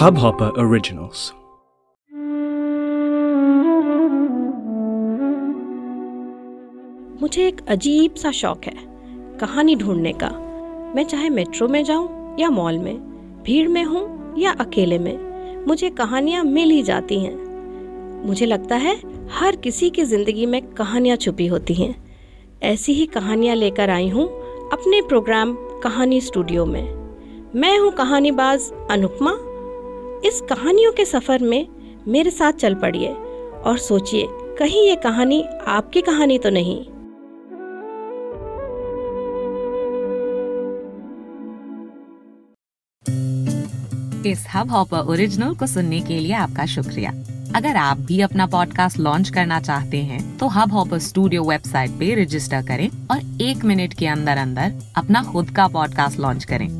Hubhopper Originals. मुझे एक अजीब सा शौक है, कहानी ढूँढने का। मैं चाहे मेट्रो में जाऊँ या मॉल में, भीड़ में हूँ या अकेले में, मुझे कहानियाँ मिल ही जाती हैं। मुझे लगता है हर किसी की ज़िंदगी में कहानियाँ छुपी होती हैं। ऐसी ही कहानियाँ लेकर आई हूँ अपने प्रोग्राम कहानी स्टूडियो में। मैं हूँ कहानीबाज अनुपमा इस कहानियों के सफ़र में मेरे साथ चल पड़िए और सोचिए, कहीं ये कहानी आपकी कहानी तो नहीं। इस हब हॉपर ओरिजिनल को सुनने के लिए आपका शुक्रिया। अगर आप भी अपना पॉडकास्ट लॉन्च करना चाहते हैं तो हब हॉपर स्टूडियो वेबसाइट पे रजिस्टर करें और एक मिनट के अंदर अंदर अपना खुद का पॉडकास्ट लॉन्च करें।